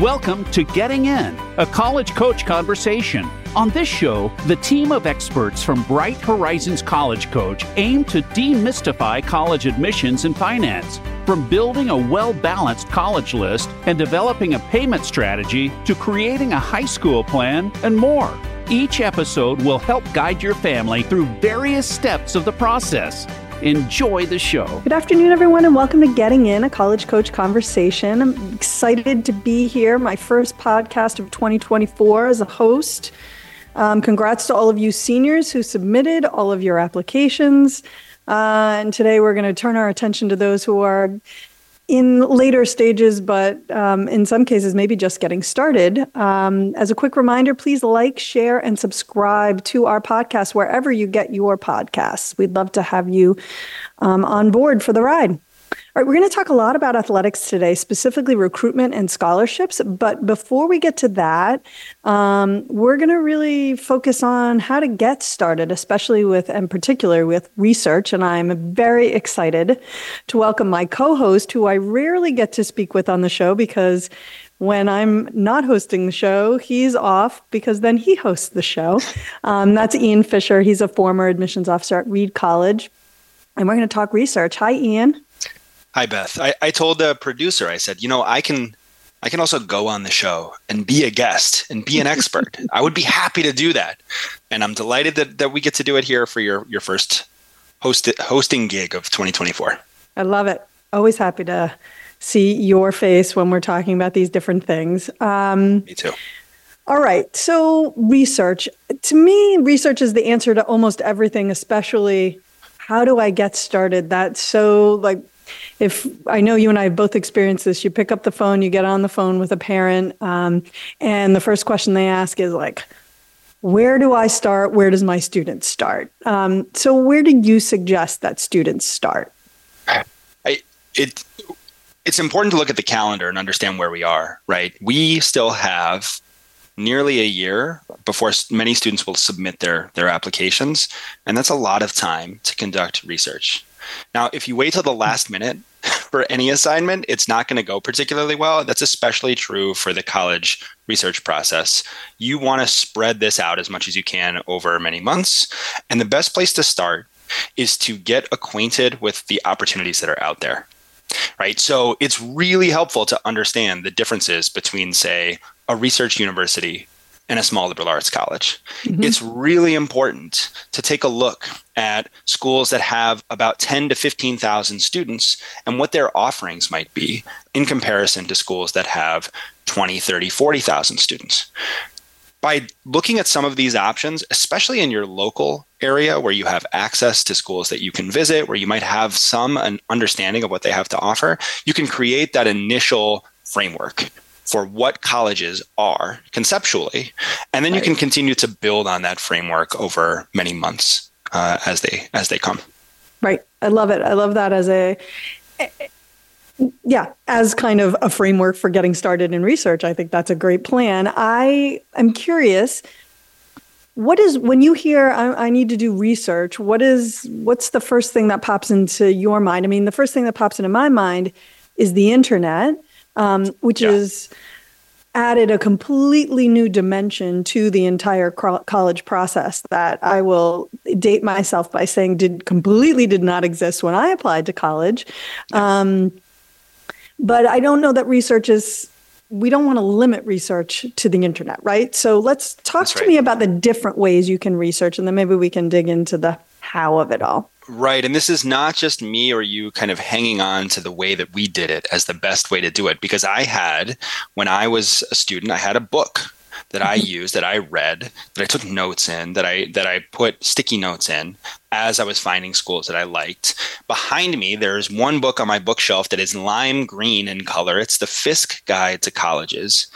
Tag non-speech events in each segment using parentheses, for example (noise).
Welcome to Getting In, a college coach conversation. On this show, the team of experts from Bright Horizons College Coach aim to demystify college admissions and finance. From building a well balanced college list and developing a payment strategy to creating a high school plan and more. Each episode will help guide your family through various steps of the process. Enjoy the show. Good afternoon, everyone, and welcome to Getting In, a college coach conversation. I'm excited to be here, my first podcast of 2024 as a host. Um, congrats to all of you seniors who submitted all of your applications. Uh, and today we're going to turn our attention to those who are in later stages, but um, in some cases, maybe just getting started. Um, as a quick reminder, please like, share, and subscribe to our podcast wherever you get your podcasts. We'd love to have you um, on board for the ride. All right, we're going to talk a lot about athletics today, specifically recruitment and scholarships. But before we get to that, um, we're going to really focus on how to get started, especially with, in particular, with research. And I'm very excited to welcome my co host, who I rarely get to speak with on the show because when I'm not hosting the show, he's off because then he hosts the show. Um, that's Ian Fisher. He's a former admissions officer at Reed College. And we're going to talk research. Hi, Ian. Hi, Beth. I, I told the producer, I said, you know, I can I can also go on the show and be a guest and be an (laughs) expert. I would be happy to do that. And I'm delighted that, that we get to do it here for your, your first host, hosting gig of 2024. I love it. Always happy to see your face when we're talking about these different things. Um, Me too. All right. So, research. To me, research is the answer to almost everything, especially how do I get started? That's so like if I know you and I have both experienced this, you pick up the phone, you get on the phone with a parent, um, and the first question they ask is like, where do I start? Where does my student start? Um, so, where do you suggest that students start? I, it it's important to look at the calendar and understand where we are. Right, we still have nearly a year before many students will submit their their applications, and that's a lot of time to conduct research. Now, if you wait till the last minute for any assignment, it's not going to go particularly well. That's especially true for the college research process. You want to spread this out as much as you can over many months. And the best place to start is to get acquainted with the opportunities that are out there. Right. So it's really helpful to understand the differences between, say, a research university in a small liberal arts college. Mm-hmm. It's really important to take a look at schools that have about 10 to 15,000 students and what their offerings might be in comparison to schools that have 20, 30, 40,000 students. By looking at some of these options, especially in your local area where you have access to schools that you can visit, where you might have some understanding of what they have to offer, you can create that initial framework for what colleges are conceptually, and then right. you can continue to build on that framework over many months uh, as they as they come. Right. I love it. I love that as a yeah, as kind of a framework for getting started in research. I think that's a great plan. I am curious what is when you hear I, I, need to do research what is what's the first thing that pops into your mind i mean the first thing that pops into my mind is the internet um, which yeah. is added a completely new dimension to the entire college process that I will date myself by saying did completely did not exist when I applied to college. Um, but I don't know that research is we don't want to limit research to the internet, right? So let's talk That's to right. me about the different ways you can research and then maybe we can dig into the how of it all. Right. And this is not just me or you kind of hanging on to the way that we did it as the best way to do it. Because I had, when I was a student, I had a book that I mm-hmm. used, that I read, that I took notes in, that I that I put sticky notes in as I was finding schools that I liked. Behind me, there's one book on my bookshelf that is lime green in color. It's the Fiske Guide to Colleges.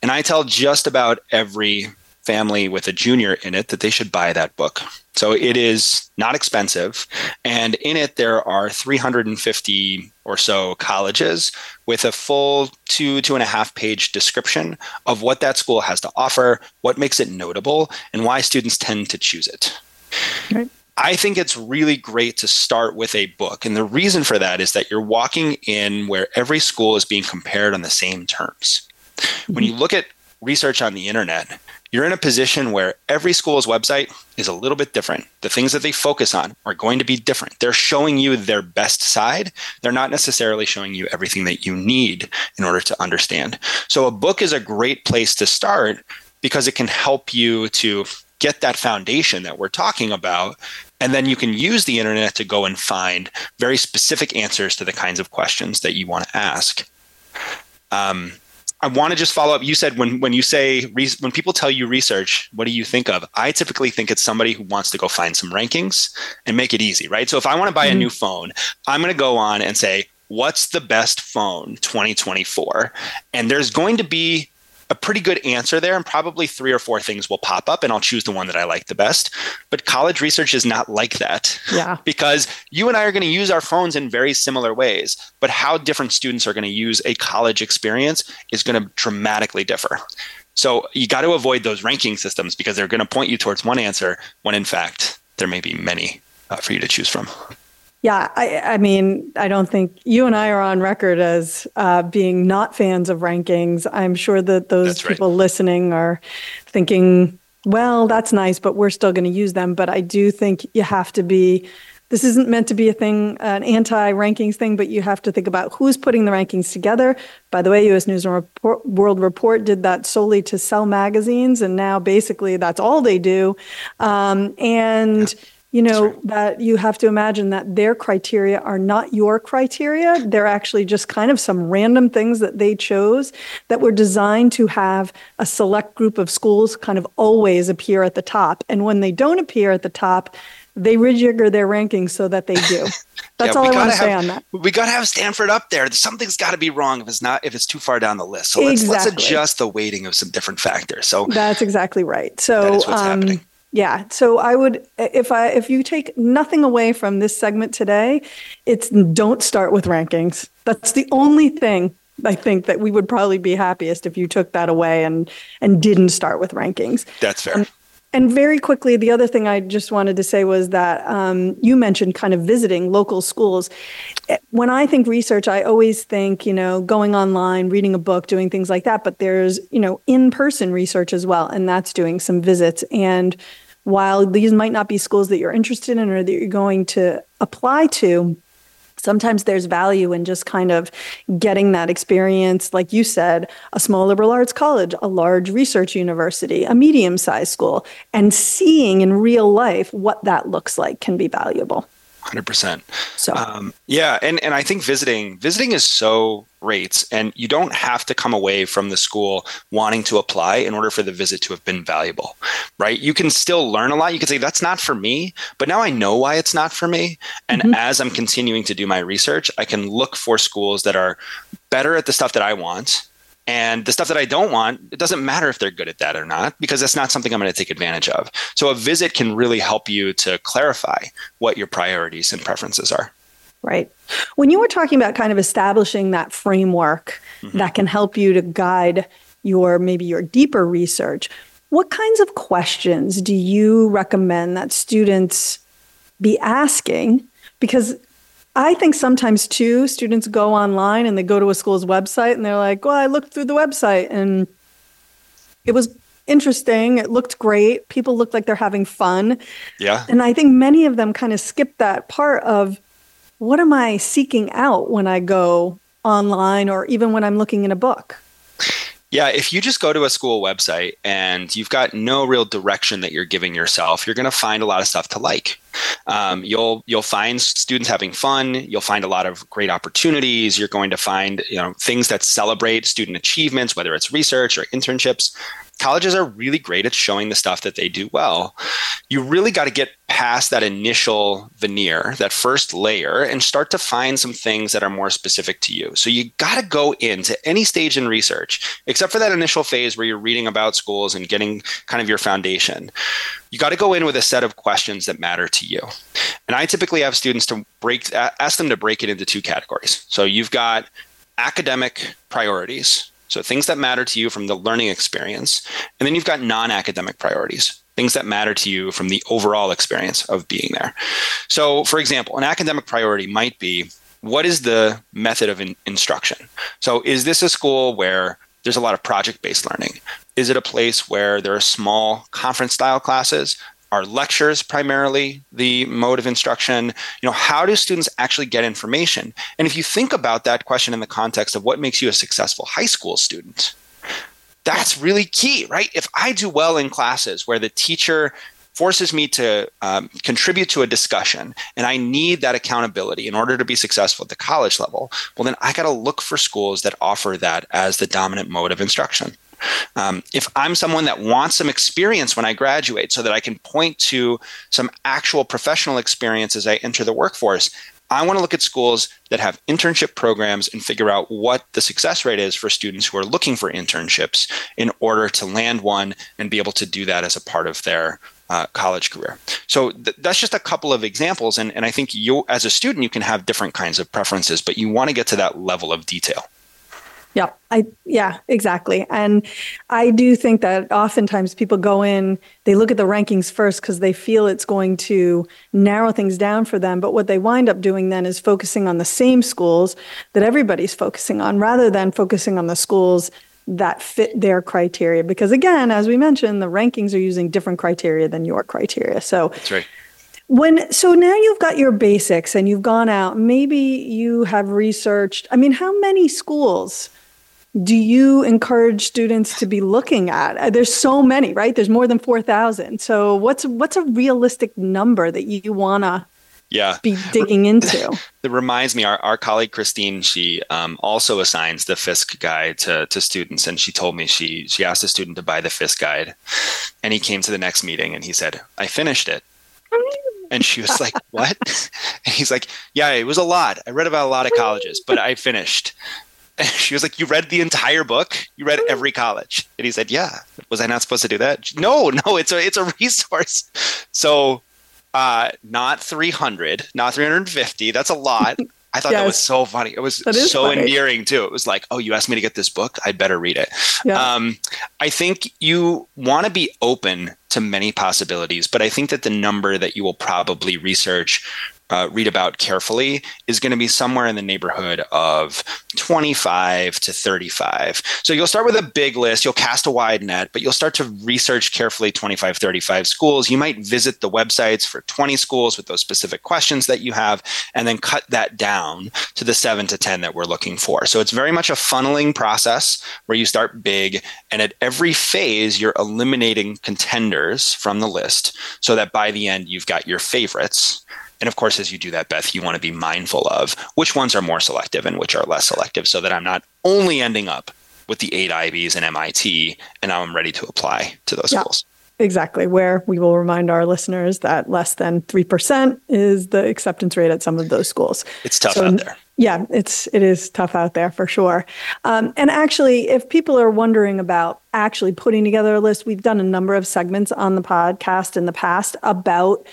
And I tell just about every family with a junior in it that they should buy that book. So it is not expensive. And in it, there are 350 or so colleges with a full two, two and a half page description of what that school has to offer, what makes it notable, and why students tend to choose it. Okay. I think it's really great to start with a book. And the reason for that is that you're walking in where every school is being compared on the same terms Mm-hmm. When you look at research on the internet, you're in a position where every school's website is a little bit different. The things that they focus on are going to be different. They're showing you their best side. They're not necessarily showing you everything that you need in order to understand. So, a book is a great place to start because it can help you to get that foundation that we're talking about. And then you can use the internet to go and find very specific answers to the kinds of questions that you want to ask. Um, I want to just follow up. You said when when you say when people tell you research, what do you think of? I typically think it's somebody who wants to go find some rankings and make it easy, right? So if I want to buy mm-hmm. a new phone, I'm going to go on and say, "What's the best phone 2024?" And there's going to be a pretty good answer there, and probably three or four things will pop up, and I'll choose the one that I like the best. But college research is not like that. Yeah. (laughs) because you and I are going to use our phones in very similar ways, but how different students are going to use a college experience is going to dramatically differ. So you got to avoid those ranking systems because they're going to point you towards one answer when in fact there may be many uh, for you to choose from. Yeah, I, I, mean, I don't think you and I are on record as uh, being not fans of rankings. I'm sure that those that's people right. listening are thinking, well, that's nice, but we're still going to use them. But I do think you have to be. This isn't meant to be a thing, an anti-rankings thing, but you have to think about who's putting the rankings together. By the way, U.S. News and Report, World Report did that solely to sell magazines, and now basically that's all they do. Um, and yeah you know right. that you have to imagine that their criteria are not your criteria they're actually just kind of some random things that they chose that were designed to have a select group of schools kind of always appear at the top and when they don't appear at the top they rejigger their rankings so that they do. (laughs) That's yeah, all I want to say on that. We got to have Stanford up there. Something's got to be wrong if it's not if it's too far down the list. So let's exactly. let's adjust the weighting of some different factors. So that's exactly right. So that is what's um, yeah. So I would if I if you take nothing away from this segment today, it's don't start with rankings. That's the only thing I think that we would probably be happiest if you took that away and and didn't start with rankings. That's fair. And, and very quickly, the other thing I just wanted to say was that um, you mentioned kind of visiting local schools. When I think research, I always think, you know, going online, reading a book, doing things like that. But there's, you know, in person research as well. And that's doing some visits. And while these might not be schools that you're interested in or that you're going to apply to, sometimes there's value in just kind of getting that experience like you said a small liberal arts college a large research university a medium sized school and seeing in real life what that looks like can be valuable Hundred percent. So um, yeah, and and I think visiting visiting is so great, and you don't have to come away from the school wanting to apply in order for the visit to have been valuable, right? You can still learn a lot. You can say that's not for me, but now I know why it's not for me. And mm-hmm. as I'm continuing to do my research, I can look for schools that are better at the stuff that I want and the stuff that I don't want, it doesn't matter if they're good at that or not, because that's not something I'm going to take advantage of. So a visit can really help you to clarify what your priorities and preferences are. Right. When you were talking about kind of establishing that framework mm-hmm. that can help you to guide your maybe your deeper research, what kinds of questions do you recommend that students be asking? Because I think sometimes too, students go online and they go to a school's website and they're like, well, I looked through the website and it was interesting. It looked great. People looked like they're having fun. Yeah. And I think many of them kind of skip that part of what am I seeking out when I go online or even when I'm looking in a book? Yeah, if you just go to a school website and you've got no real direction that you're giving yourself, you're going to find a lot of stuff to like. Um, you'll you'll find students having fun. You'll find a lot of great opportunities. You're going to find you know things that celebrate student achievements, whether it's research or internships colleges are really great at showing the stuff that they do well. You really got to get past that initial veneer, that first layer, and start to find some things that are more specific to you. So you got to go into any stage in research, except for that initial phase where you're reading about schools and getting kind of your foundation. You got to go in with a set of questions that matter to you. And I typically have students to break ask them to break it into two categories. So you've got academic priorities, so things that matter to you from the learning experience. And then you've got non academic priorities, things that matter to you from the overall experience of being there. So, for example, an academic priority might be what is the method of in- instruction? So, is this a school where there's a lot of project based learning? Is it a place where there are small conference style classes? Are lectures primarily the mode of instruction? You know, how do students actually get information? And if you think about that question in the context of what makes you a successful high school student, that's really key, right? If I do well in classes where the teacher forces me to um, contribute to a discussion and I need that accountability in order to be successful at the college level, well, then I got to look for schools that offer that as the dominant mode of instruction. Um, if I'm someone that wants some experience when I graduate so that I can point to some actual professional experience as I enter the workforce, I want to look at schools that have internship programs and figure out what the success rate is for students who are looking for internships in order to land one and be able to do that as a part of their uh, college career. So th- that's just a couple of examples. And, and I think you, as a student, you can have different kinds of preferences, but you want to get to that level of detail. Yeah, I yeah, exactly. And I do think that oftentimes people go in, they look at the rankings first because they feel it's going to narrow things down for them. But what they wind up doing then is focusing on the same schools that everybody's focusing on rather than focusing on the schools that fit their criteria. Because again, as we mentioned, the rankings are using different criteria than your criteria. So that's right. When so now you've got your basics and you've gone out, maybe you have researched. I mean, how many schools do you encourage students to be looking at? Uh, there's so many, right? There's more than 4,000. So what's what's a realistic number that you want to yeah. be digging into. (laughs) that reminds me, our, our colleague Christine, she um, also assigns the Fiske guide to, to students, and she told me she she asked a student to buy the Fiske guide, and he came to the next meeting and he said, "I finished it." And she was like, (laughs) "What?" (laughs) And he's like, "Yeah, it was a lot. I read about a lot of colleges, but I finished." (laughs) She was like, "You read the entire book? You read every college?" And he said, "Yeah." Was I not supposed to do that? No, (laughs) no. It's a it's a resource. So uh, not 300, not 350. That's a lot. (laughs) I thought yes. that was so funny. It was so funny. endearing too. It was like, oh, you asked me to get this book. I'd better read it. Yeah. Um, I think you want to be open to many possibilities, but I think that the number that you will probably research uh, read about carefully is going to be somewhere in the neighborhood of 25 to 35. So you'll start with a big list, you'll cast a wide net, but you'll start to research carefully 25, 35 schools. You might visit the websites for 20 schools with those specific questions that you have, and then cut that down to the seven to 10 that we're looking for. So it's very much a funneling process where you start big, and at every phase, you're eliminating contenders from the list so that by the end, you've got your favorites and of course, as you do that, Beth, you want to be mindful of which ones are more selective and which are less selective so that I'm not only ending up with the eight Ivies and MIT and now I'm ready to apply to those yeah, schools. Exactly. Where we will remind our listeners that less than 3% is the acceptance rate at some of those schools. It's tough so, out there. Yeah, it's it is tough out there for sure. Um, and actually, if people are wondering about actually putting together a list, we've done a number of segments on the podcast in the past about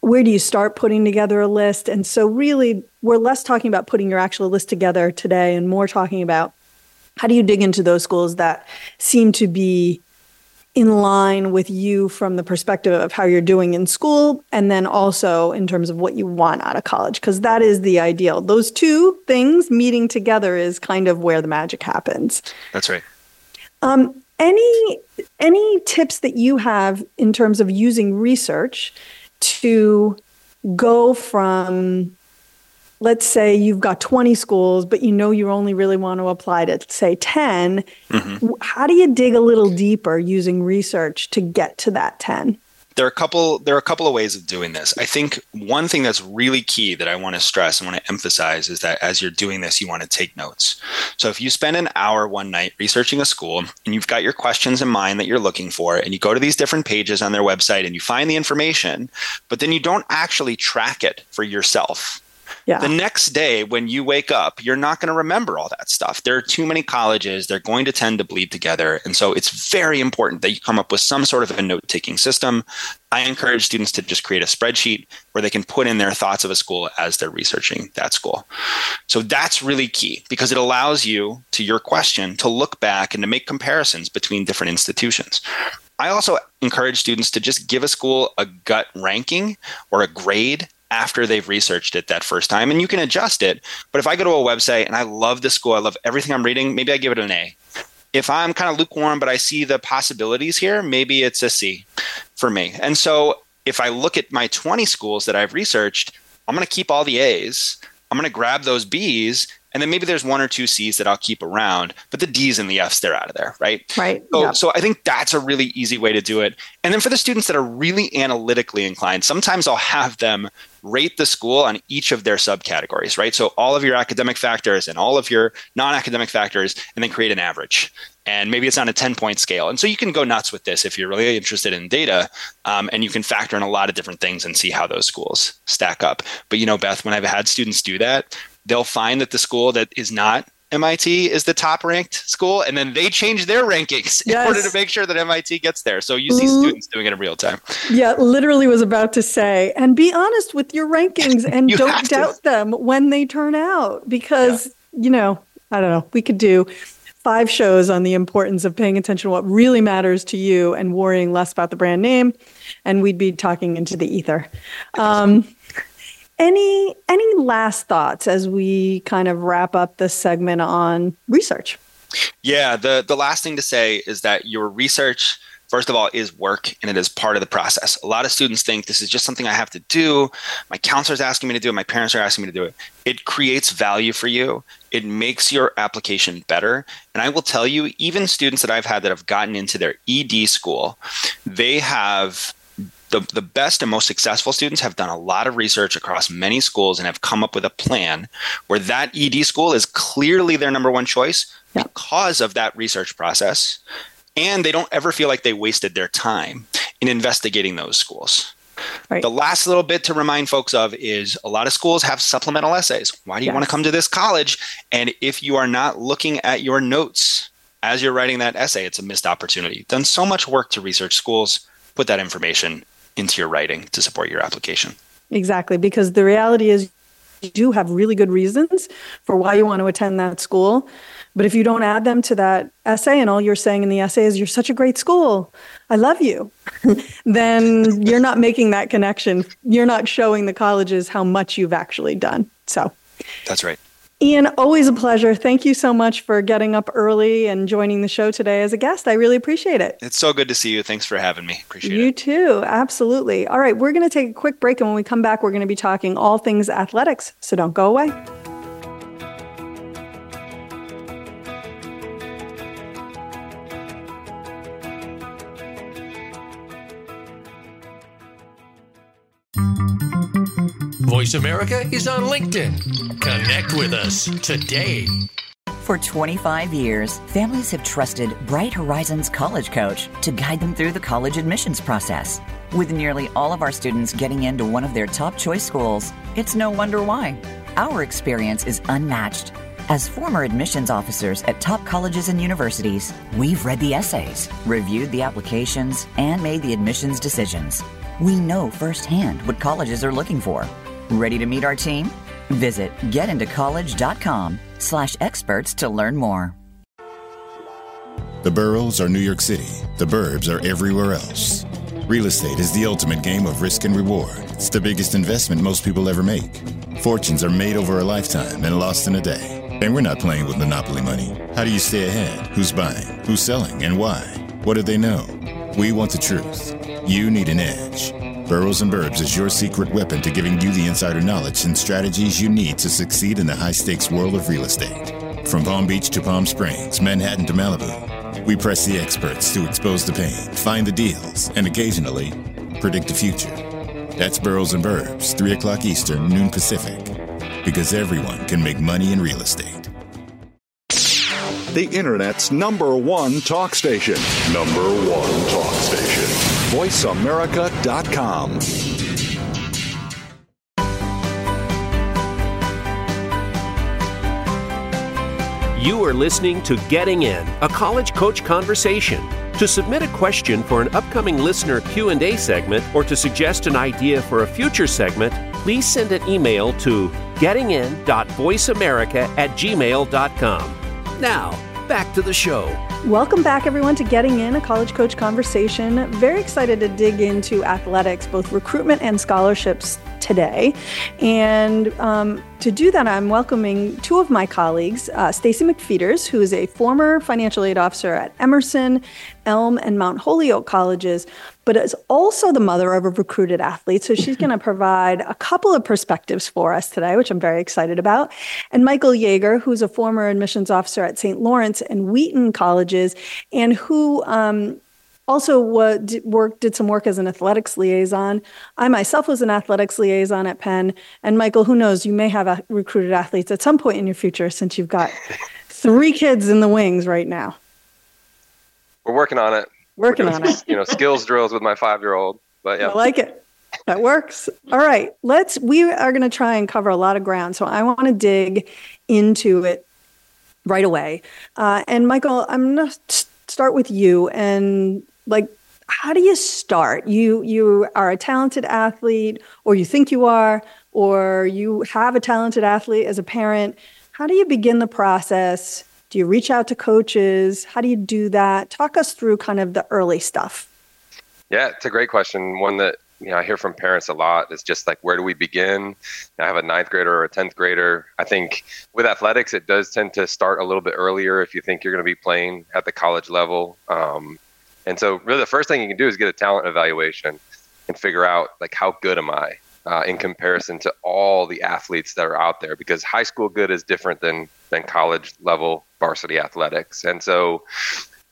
where do you start putting together a list? And so, really, we're less talking about putting your actual list together today and more talking about how do you dig into those schools that seem to be in line with you from the perspective of how you're doing in school and then also in terms of what you want out of college because that is the ideal. Those two things meeting together is kind of where the magic happens. That's right. Um, any any tips that you have in terms of using research to go from let's say you've got 20 schools but you know you only really want to apply to say 10 mm-hmm. how do you dig a little deeper using research to get to that 10 there are a couple there are a couple of ways of doing this. I think one thing that's really key that I want to stress and want to emphasize is that as you're doing this, you want to take notes. So if you spend an hour one night researching a school and you've got your questions in mind that you're looking for, and you go to these different pages on their website and you find the information, but then you don't actually track it for yourself yeah. The next day, when you wake up, you're not going to remember all that stuff. There are too many colleges. They're going to tend to bleed together. And so it's very important that you come up with some sort of a note taking system. I encourage students to just create a spreadsheet where they can put in their thoughts of a school as they're researching that school. So that's really key because it allows you, to your question, to look back and to make comparisons between different institutions. I also encourage students to just give a school a gut ranking or a grade after they've researched it that first time. And you can adjust it. But if I go to a website and I love the school, I love everything I'm reading, maybe I give it an A. if I'm kind of lukewarm, but I see the possibilities here, maybe it's a C for me. And so if I look at my 20 schools that I've researched, I'm going to keep all the A's. I'm going to grab those B's and then maybe there's one or two C's that I'll keep around, but the D's and the F's, they're out of there, right? Right. So, yep. so I think that's a really easy way to do it. And then for the students that are really analytically inclined, sometimes I'll have them rate the school on each of their subcategories, right? So all of your academic factors and all of your non-academic factors, and then create an average. And maybe it's on a 10 point scale. And so you can go nuts with this if you're really interested in data. Um, and you can factor in a lot of different things and see how those schools stack up. But you know, Beth, when I've had students do that, they'll find that the school that is not MIT is the top ranked school, and then they change their rankings yes. in order to make sure that MIT gets there. So you see mm-hmm. students doing it in real time. Yeah, literally was about to say, and be honest with your rankings (laughs) and don't doubt to. them when they turn out because, yeah. you know, I don't know, we could do five shows on the importance of paying attention to what really matters to you and worrying less about the brand name, and we'd be talking into the ether. Um, any any last thoughts as we kind of wrap up this segment on research? Yeah, the the last thing to say is that your research first of all is work and it is part of the process. A lot of students think this is just something i have to do. My counselor is asking me to do it. My parents are asking me to do it. It creates value for you. It makes your application better. And i will tell you even students that i've had that have gotten into their ed school they have the, the best and most successful students have done a lot of research across many schools and have come up with a plan where that ED school is clearly their number one choice yeah. because of that research process. And they don't ever feel like they wasted their time in investigating those schools. Right. The last little bit to remind folks of is a lot of schools have supplemental essays. Why do you yes. want to come to this college? And if you are not looking at your notes as you're writing that essay, it's a missed opportunity. You've done so much work to research schools. Put that information into your writing to support your application. Exactly, because the reality is you do have really good reasons for why you want to attend that school. But if you don't add them to that essay and all you're saying in the essay is you're such a great school, I love you, (laughs) then you're not making that connection. You're not showing the colleges how much you've actually done. So that's right. Ian, always a pleasure. Thank you so much for getting up early and joining the show today as a guest. I really appreciate it. It's so good to see you. Thanks for having me. Appreciate you it. You too. Absolutely. All right, we're going to take a quick break. And when we come back, we're going to be talking all things athletics. So don't go away. Voice America is on LinkedIn. Connect with us today. For 25 years, families have trusted Bright Horizons College Coach to guide them through the college admissions process. With nearly all of our students getting into one of their top choice schools, it's no wonder why. Our experience is unmatched. As former admissions officers at top colleges and universities, we've read the essays, reviewed the applications, and made the admissions decisions. We know firsthand what colleges are looking for Ready to meet our team? Visit getintocollege.com slash experts to learn more. The boroughs are New York City. The burbs are everywhere else. Real estate is the ultimate game of risk and reward. It's the biggest investment most people ever make. Fortunes are made over a lifetime and lost in a day. And we're not playing with monopoly money. How do you stay ahead? Who's buying? Who's selling? And why? What do they know? We want the truth. You need an edge. Boroughs and Burbs is your secret weapon to giving you the insider knowledge and strategies you need to succeed in the high stakes world of real estate. From Palm Beach to Palm Springs, Manhattan to Malibu, we press the experts to expose the pain, find the deals, and occasionally predict the future. That's Boroughs and Burbs, 3 o'clock Eastern, noon Pacific. Because everyone can make money in real estate. The Internet's number one talk station. Number one talk station voiceamerica.com. You are listening to Getting In, a college coach conversation. To submit a question for an upcoming listener Q&A segment or to suggest an idea for a future segment, please send an email to gettingin.voiceamerica at gmail.com. Now, back to the show. Welcome back, everyone, to Getting In, a college coach conversation. Very excited to dig into athletics, both recruitment and scholarships today. And um, to do that, I'm welcoming two of my colleagues, uh, Stacey MacPhetres, who is a former financial aid officer at Emerson, Elm, and Mount Holyoke colleges, but is also the mother of a recruited athlete. So she's going to provide a couple of perspectives for us today, which I'm very excited about. And Michael Yager, who's a former admissions officer at St. Lawrence and Wheaton colleges, and who um, also work, did some work as an athletics liaison. I myself was an athletics liaison at Penn. And Michael, who knows, you may have recruited athletes at some point in your future since you've got (laughs) three kids in the wings right now. We're working on it. Working on it. You know, skills drills with my five year old. But yeah. I like it. That works. All right. Let's, we are going to try and cover a lot of ground. So I want to dig into it right away. Uh, and Michael, I'm going to start with you and like how do you start you you are a talented athlete or you think you are or you have a talented athlete as a parent how do you begin the process do you reach out to coaches how do you do that talk us through kind of the early stuff yeah it's a great question one that you know, I hear from parents a lot. It's just like, where do we begin? I have a ninth grader or a 10th grader. I think with athletics, it does tend to start a little bit earlier if you think you're going to be playing at the college level. Um, and so, really, the first thing you can do is get a talent evaluation and figure out like how good am I uh, in comparison to all the athletes that are out there. Because high school good is different than than college level varsity athletics. And so,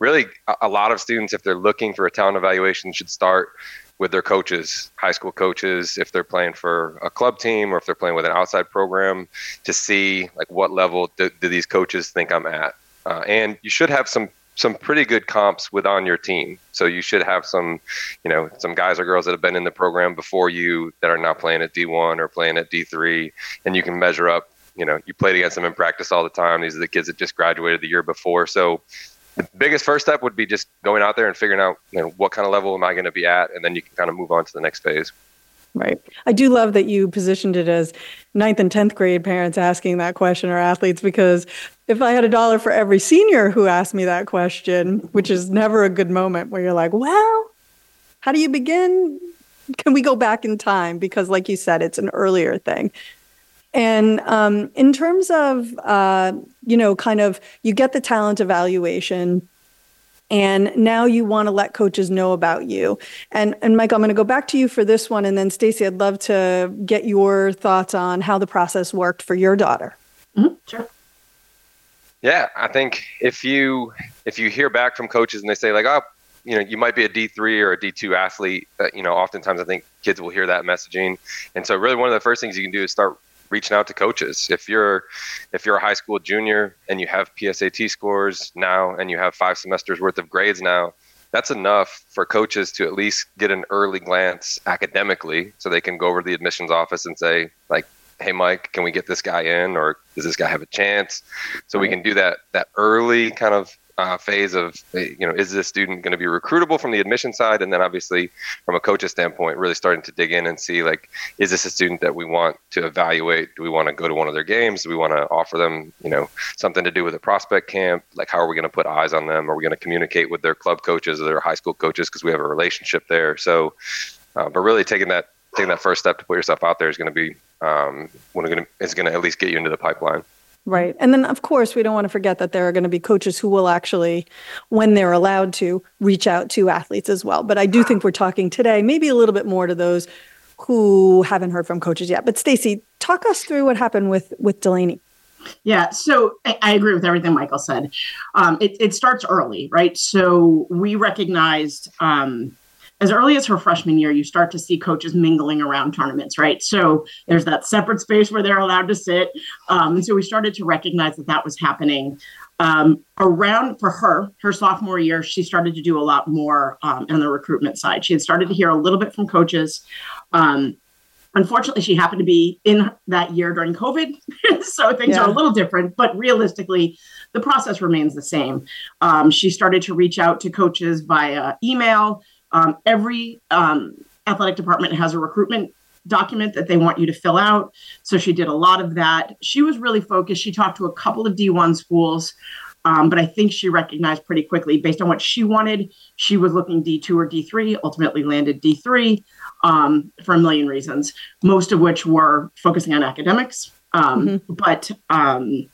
really, a, lot of students, if they're looking for a talent evaluation, should start with their coaches, high school coaches, if they're playing for a club team or if they're playing with an outside program, to see like what level do, do these coaches think I'm at. Uh, and you should have some some pretty good comps with on your team. So you should have some, you know, some guys or girls that have been in the program before you that are now playing at D1 or playing at D3, and you can measure up. You know, you played against them in practice all the time. These are the kids that just graduated the year before. So the biggest first step would be just going out there and figuring out, you know, what kind of level am I going to be at, and then you can kind of move on to the next phase. Right. I do love that you positioned it as ninth and 10th grade parents asking that question or athletes because if I had a dollar for every senior who asked me that question, which is never a good moment where you're like, well, how do you begin? Can we go back in time? Because, like you said, it's an earlier thing. And um, in terms of, uh, you know, kind of, you get the talent evaluation and now you want to let coaches know about you. And and Mike, I'm going to go back to you for this one, and then Stacey, I'd love to get your thoughts on how the process worked for your daughter. Mm-hmm. Sure. Yeah, I think if you if you hear back from coaches and they say like, oh, you know, you might be a D three or a D two athlete, uh, you know, oftentimes I think kids will hear that messaging, and so really one of the first things you can do is start reaching out to coaches. If you're if you're a high school junior and you have PSAT scores now and you have five semesters worth of grades now, that's enough for coaches to at least get an early glance academically so they can go over to the admissions office and say like hey mike can we get this guy in or does this guy have a chance so we can do that that early kind of uh, phase of you know is this student going to be recruitable from the admission side? And then obviously from a coach's standpoint really starting to dig in and see like is this a student that we want to evaluate? Do we want to go to one of their games? Do we want to offer them you know something to do with a prospect camp? Like how are we going to put eyes on them? Are we going to communicate with their club coaches or their high school coaches? Because we have a relationship there. So uh, but really taking that taking that first step to put yourself out there is going to be um, going to is going to at least get you into the pipeline Right. And then, of course, we don't want to forget that there are going to be coaches who will actually, when they're allowed to, reach out to athletes as well. But I do think we're talking today maybe a little bit more to those who haven't heard from coaches yet. But Stacey, talk us through what happened with with Delaney. Yeah, so I, agree with everything Michael said. Um, it, it, starts early, right? So we recognized um, as early as her freshman year, you start to see coaches mingling around tournaments, right? So there's that separate space where they're allowed to sit. Um, and so we started to recognize that that was happening. Um, around for her, her sophomore year, she started to do a lot more um, on the recruitment side. She had started to hear a little bit from coaches. Um, unfortunately, she happened to be in that year during COVID, (laughs) so things yeah. are a little different. But realistically, the process remains the same. Um, she started to reach out to coaches via email. Um, every um, athletic department has a recruitment document that they want you to fill out. So she did a lot of that. She was really focused. She talked to a couple of D1 schools. Um, but I think she recognized pretty quickly, based on what she wanted, she was looking D2 or D3, ultimately landed D3 um, for a million reasons, most of which were focusing on academics. Um, mm-hmm. But um,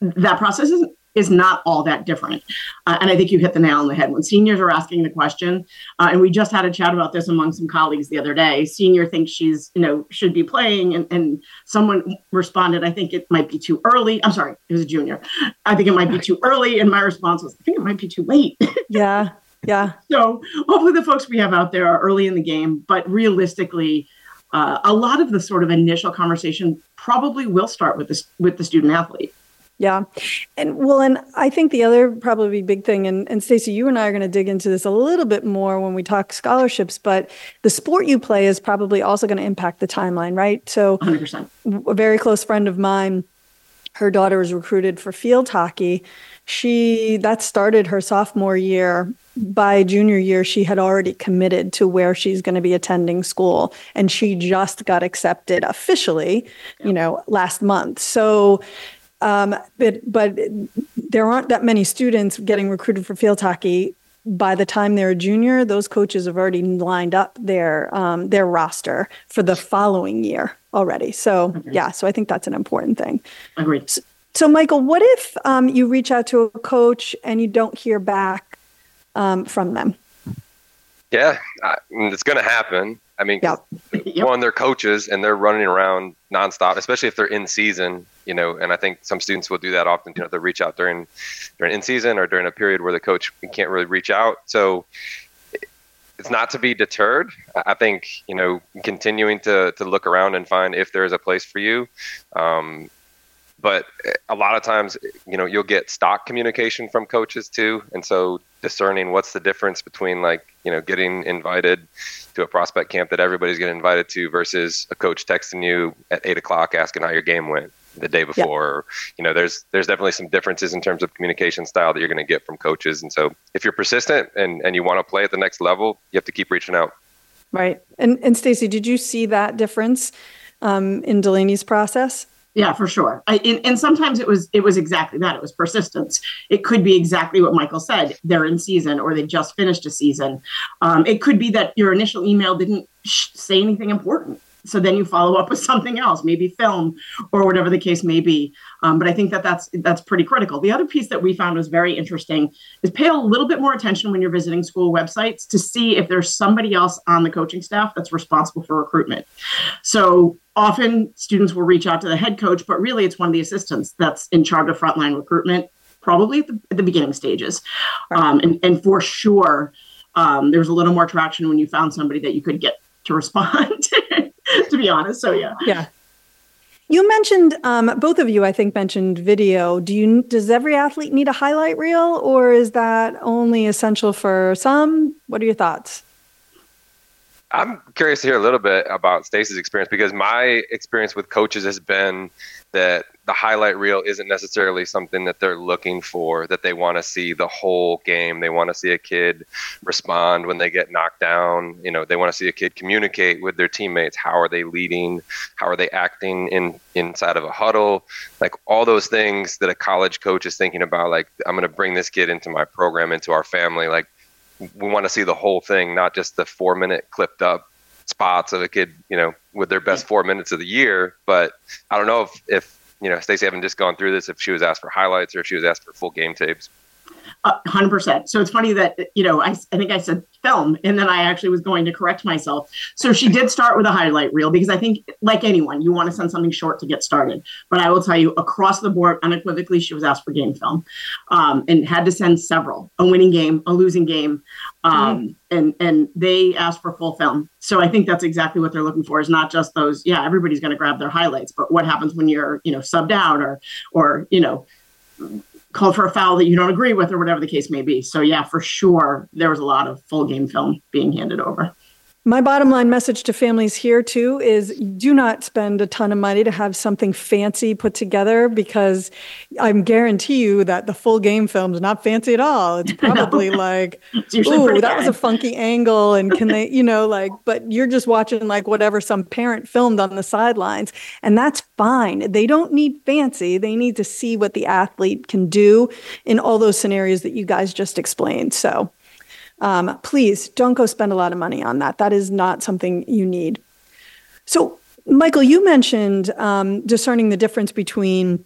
that process isn't is not all that different. Uh, and I think you hit the nail on the head. When seniors are asking the question, uh, and we just had a chat about this among some colleagues the other day, senior thinks she's, you know, should be playing. And, and someone responded, I think it might be too early. I'm sorry, it was a junior. I think it might be too early. And my response was, I think it might be too late. (laughs) yeah. Yeah. So hopefully the folks we have out there are early in the game, but realistically, uh, a lot of the sort of initial conversation probably will start with this with the student athlete. Yeah. And well, and I think the other probably big thing, and, and Stacey, you and I are going to dig into this a little bit more when we talk scholarships, but the sport you play is probably also going to impact the timeline, right? So 100%. a very close friend of mine, her daughter was recruited for field hockey. She that started her sophomore year. By junior year, she had already committed to where she's going to be attending school, and she just got accepted officially, you know, last month. So um, but but there aren't that many students getting recruited for field hockey. By the time they're a junior, those coaches have already lined up their um, their roster for the following year already. So okay. yeah, so I think that's an important thing. Agreed. So, so Michael, what if um, you reach out to a coach and you don't hear back um, from them? Yeah, I, it's going to happen. I mean, yep. one, they're coaches and they're running around nonstop, especially if they're in season, you know, and I think some students will do that often, you know, they reach out during, during in season or during a period where the coach can't really reach out. So it's not to be deterred. I think, you know, continuing to, to look around and find if there's a place for you. Um, but a lot of times you know you'll get stock communication from coaches too and so discerning what's the difference between like you know getting invited to a prospect camp that everybody's getting invited to versus a coach texting you at eight o'clock asking how your game went the day before yeah. you know there's there's definitely some differences in terms of communication style that you're going to get from coaches and so if you're persistent and and you want to play at the next level you have to keep reaching out right and and stacey did you see that difference um, in delaney's process yeah, for sure. I, and, and, sometimes it was it was exactly that. It was persistence. It could be exactly what Michael said. They're in season, or they just finished a season. Um, it could be that your initial email didn't sh- say anything important so then you follow up with (laughs) something else maybe film or whatever the case may be. Um, but i think that that's that's pretty critical. The other piece that we found was very interesting is pay a little bit more attention when you're visiting school websites to see if there's somebody else on the coaching staff that's responsible for recruitment. So often students will reach out to the head coach but really it's one of the assistants that's in charge of frontline recruitment probably at the, at the beginning stages. Um, and, and for sure um, there was a little more traction when you found somebody that you could get to (laughs) respond be honest. So yeah. Yeah. You mentioned um, both of you, I think, mentioned video. Do you does every athlete need a highlight reel, or is that only essential for some? What are your thoughts? I'm curious to hear a little bit about Stacey's experience because my experience with coaches has been that the highlight reel isn't necessarily something that they're looking for, that they want to see the whole game. They want to see a kid respond when they get knocked down. You know, they want to see a kid communicate with their teammates. How are they leading? How are they acting in inside of a huddle? Like all those things that a college coach is thinking about, like, I'm going to bring this kid into my program, into our family. Like, we want to see the whole thing, not just the four minute clipped up spots of a kid, you know, with their best four minutes of the year. But I don't know if, if you know, Stacey haven't just gone through this, if she was asked for highlights or if she was asked for full game tapes. Hundred uh, percent. So it's funny that you know I, I think I said film, and then I actually was going to correct myself. So she did start with a highlight reel because I think, like anyone, you want to send something short to get started. But I will tell you, across the board, unequivocally, she was asked for game film, um, and had to send several: a winning game, a losing game, um, mm. and and they asked for full film. So I think that's exactly what they're looking for. Is not just those. Yeah, everybody's going to grab their highlights, but what happens when you're you know subbed out or or you know called for a foul that you don't agree with or whatever the case may be. So yeah, for sure, there was a lot of full game film being handed over. My bottom line message to families here too is do not spend a ton of money to have something fancy put together because I'm guarantee you that the full game film is not fancy at all. It's (laughs) probably like, (laughs) ooh, that was a funky angle, and can they, you know, like, but you're just watching like whatever some parent filmed on the sidelines, and that's fine. They don't need fancy. They need to see what the athlete can do in all those scenarios that you guys just explained. So um, please don't go spend a lot of money on that. That is not something you need. So, Michael, you mentioned um, discerning the difference between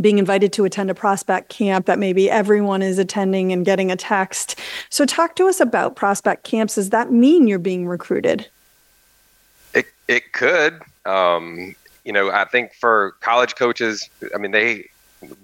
being invited to attend a prospect camp that maybe everyone is attending and getting a text. So, talk to us about prospect camps. Does that mean you're being recruited? It it could. Um, you know, I think for college coaches, I mean, they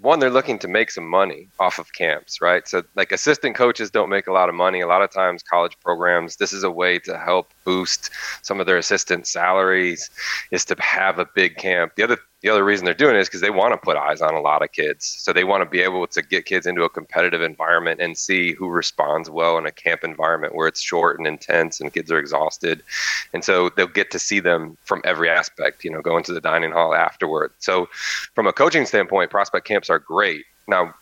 one they're looking to make some money off of camps right? So like assistant coaches don't make a lot of money. A lot of times college programs this is a way to help boost some of their assistant salaries is to have a big camp. The other the other reason they're doing it is because they want to put eyes on a lot of kids. So they want to be able to get kids into a competitive environment and see who responds well in a camp environment where it's short and intense and kids are exhausted. And so they'll get to see them from every aspect, you know, go into the dining hall afterward. So from a coaching standpoint, prospect camps are great. Now,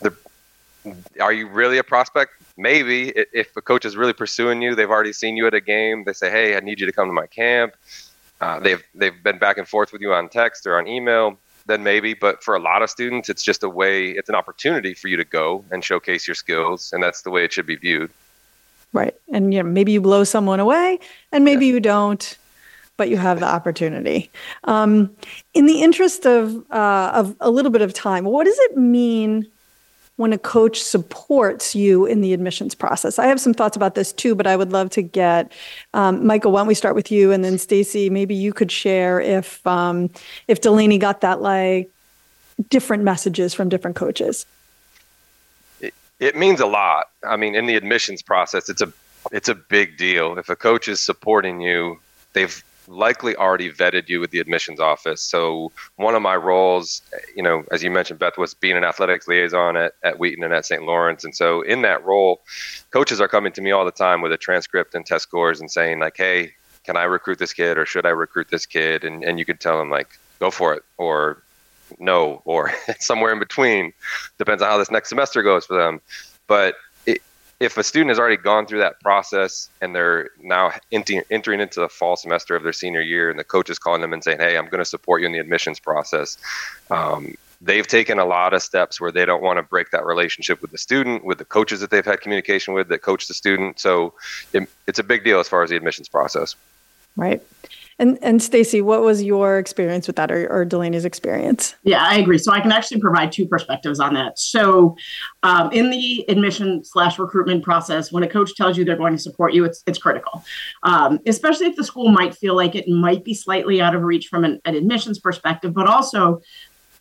the, are you really a prospect? Maybe if a coach is really pursuing you, they've already seen you at a game. They say, "Hey, I need you to come to my camp." Uh, they've they've been back and forth with you on text or on email then maybe but for a lot of students it's just a way it's an opportunity for you to go and showcase your skills and that's the way it should be viewed. Right. And you know maybe you blow someone away and maybe yeah. you don't but you have the opportunity. Um, in the interest of uh, of a little bit of time what does it mean when a coach supports you in the admissions process. I have some thoughts about this too, but I would love to get um, Michael. Why don't we start with you, and then Stacey? Maybe you could share if um, if Delaney got that like different messages from different coaches. It, it means a lot. I mean, in the admissions process, it's a it's a big deal. If a coach is supporting you, they've likely already vetted you with the admissions office. So one of my roles, you know, as you mentioned, Beth, was being an athletics liaison at, at Wheaton and at St. Lawrence. And so in that role, coaches are coming to me all the time with a transcript and test scores and saying like, hey, can I recruit this kid or should I recruit this kid? And, and you could tell them like, go for it or no or (laughs) somewhere in between. Depends on how this next semester goes for them. But if a student has already gone through that process and they're now entering into the fall semester of their senior year and the coach is calling them and saying hey i'm going to support you in the admissions process um, they've taken a lot of steps where they don't want to break that relationship with the student with the coaches that they've had communication with that coach the student. So it, it's a big deal as far as the admissions process. Right and and Stacey, what was your experience with that, or, or Delaney's experience? Yeah, I agree. So I can actually provide two perspectives on that. So, um, in the admission slash recruitment process, when a coach tells you they're going to support you, it's it's critical, um, especially if the school might feel like it might be slightly out of reach from an, an admissions perspective, but also,